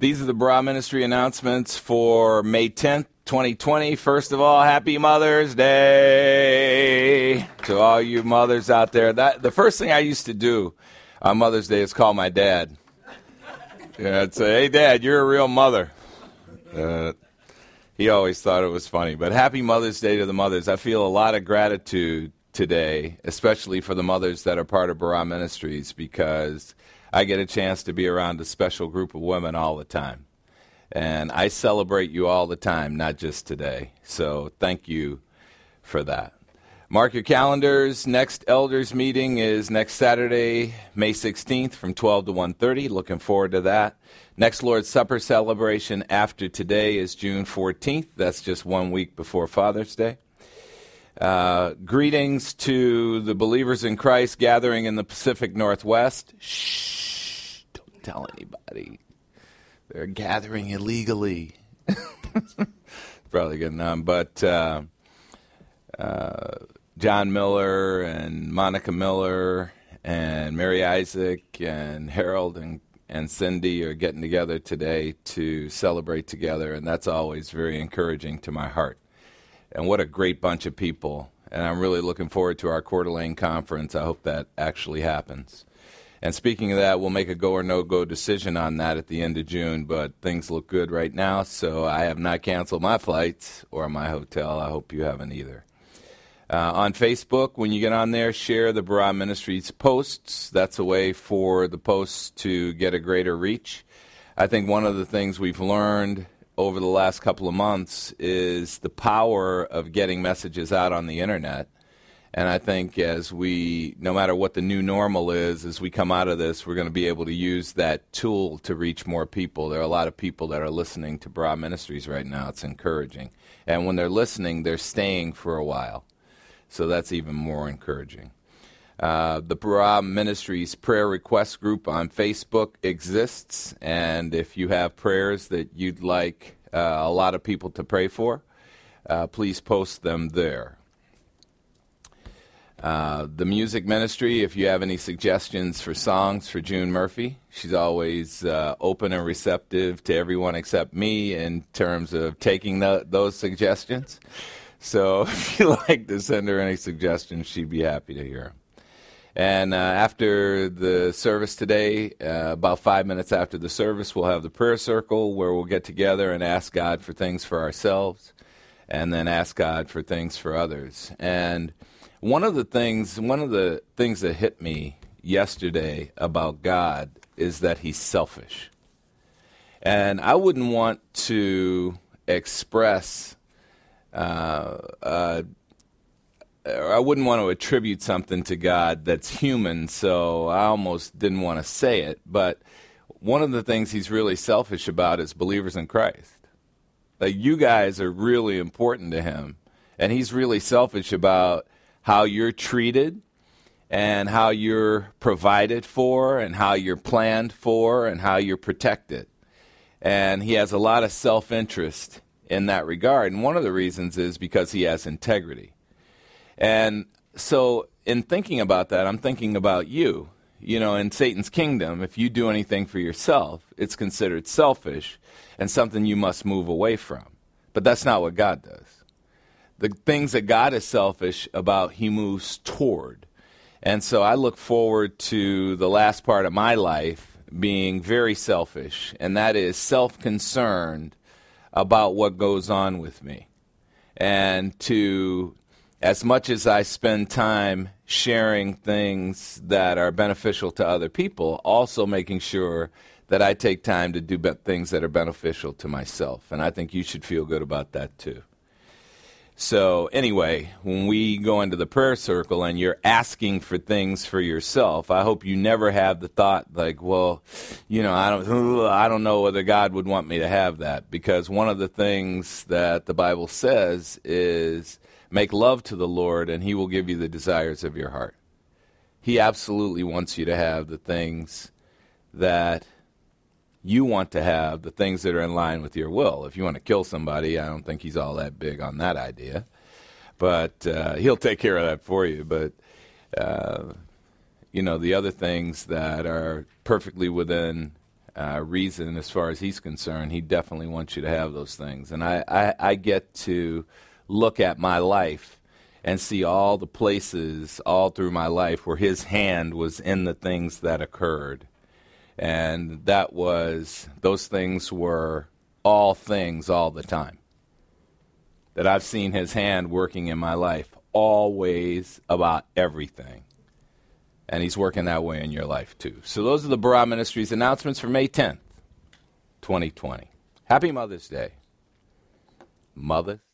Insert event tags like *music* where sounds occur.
These are the Barah Ministry announcements for May 10th, 2020. First of all, happy Mother's Day to all you mothers out there. That the first thing I used to do on Mother's Day is call my dad. Yeah, I'd say, "Hey, Dad, you're a real mother." Uh, he always thought it was funny. But happy Mother's Day to the mothers. I feel a lot of gratitude today, especially for the mothers that are part of Barah Ministries, because I get a chance to be around a special group of women all the time. And I celebrate you all the time, not just today. So thank you for that. Mark your calendars. Next elders meeting is next Saturday, May 16th from 12 to 1:30. Looking forward to that. Next Lord's Supper celebration after today is June 14th. That's just one week before Father's Day. Uh, greetings to the believers in Christ gathering in the Pacific Northwest. Shh, tell anybody. They're gathering illegally. *laughs* Probably getting on, but uh, uh, John Miller and Monica Miller and Mary Isaac and Harold and, and Cindy are getting together today to celebrate together, and that's always very encouraging to my heart and what a great bunch of people. And I'm really looking forward to our Coeur d'Alene conference. I hope that actually happens. And speaking of that, we'll make a go or no go decision on that at the end of June, but things look good right now, so I have not canceled my flights or my hotel. I hope you haven't either. Uh, on Facebook, when you get on there, share the Barah Ministries posts. That's a way for the posts to get a greater reach. I think one of the things we've learned over the last couple of months is the power of getting messages out on the internet. And I think as we, no matter what the new normal is, as we come out of this, we're going to be able to use that tool to reach more people. There are a lot of people that are listening to Barah Ministries right now. It's encouraging. And when they're listening, they're staying for a while. So that's even more encouraging. Uh, the Barah Ministries prayer request group on Facebook exists, and if you have prayers that you'd like uh, a lot of people to pray for, uh, please post them there. Uh, the music ministry, if you have any suggestions for songs for June Murphy, she's always uh, open and receptive to everyone except me in terms of taking the, those suggestions. So *laughs* if you like to send her any suggestions, she'd be happy to hear them. And uh, after the service today, uh, about five minutes after the service, we'll have the prayer circle where we'll get together and ask God for things for ourselves and then ask God for things for others. And one of the things, one of the things that hit me yesterday about God is that he's selfish. And I wouldn't want to express uh, uh, I wouldn't want to attribute something to God that's human, so I almost didn't want to say it. But one of the things he's really selfish about is believers in Christ. Like you guys are really important to him, and he's really selfish about how you're treated and how you're provided for and how you're planned for and how you're protected. And he has a lot of self-interest in that regard. And one of the reasons is because he has integrity. And so, in thinking about that, I'm thinking about you. You know, in Satan's kingdom, if you do anything for yourself, it's considered selfish and something you must move away from. But that's not what God does. The things that God is selfish about, he moves toward. And so I look forward to the last part of my life being very selfish, and that is self concerned about what goes on with me. And to as much as I spend time sharing things that are beneficial to other people, also making sure that I take time to do things that are beneficial to myself. And I think you should feel good about that too. So, anyway, when we go into the prayer circle and you're asking for things for yourself, I hope you never have the thought like, well, you know, I don't I don't know whether God would want me to have that because one of the things that the Bible says is Make love to the Lord, and He will give you the desires of your heart. He absolutely wants you to have the things that you want to have, the things that are in line with your will. If you want to kill somebody, I don't think He's all that big on that idea. But uh, He'll take care of that for you. But, uh, you know, the other things that are perfectly within uh, reason as far as he's concerned. He definitely wants you to have those things. And I, I, I get to look at my life and see all the places all through my life where his hand was in the things that occurred. And that was, those things were all things all the time. That I've seen his hand working in my life always about everything. And he's working that way in your life too. So those are the Barah Ministries announcements for May 10th, 2020. Happy Mother's Day. Mothers.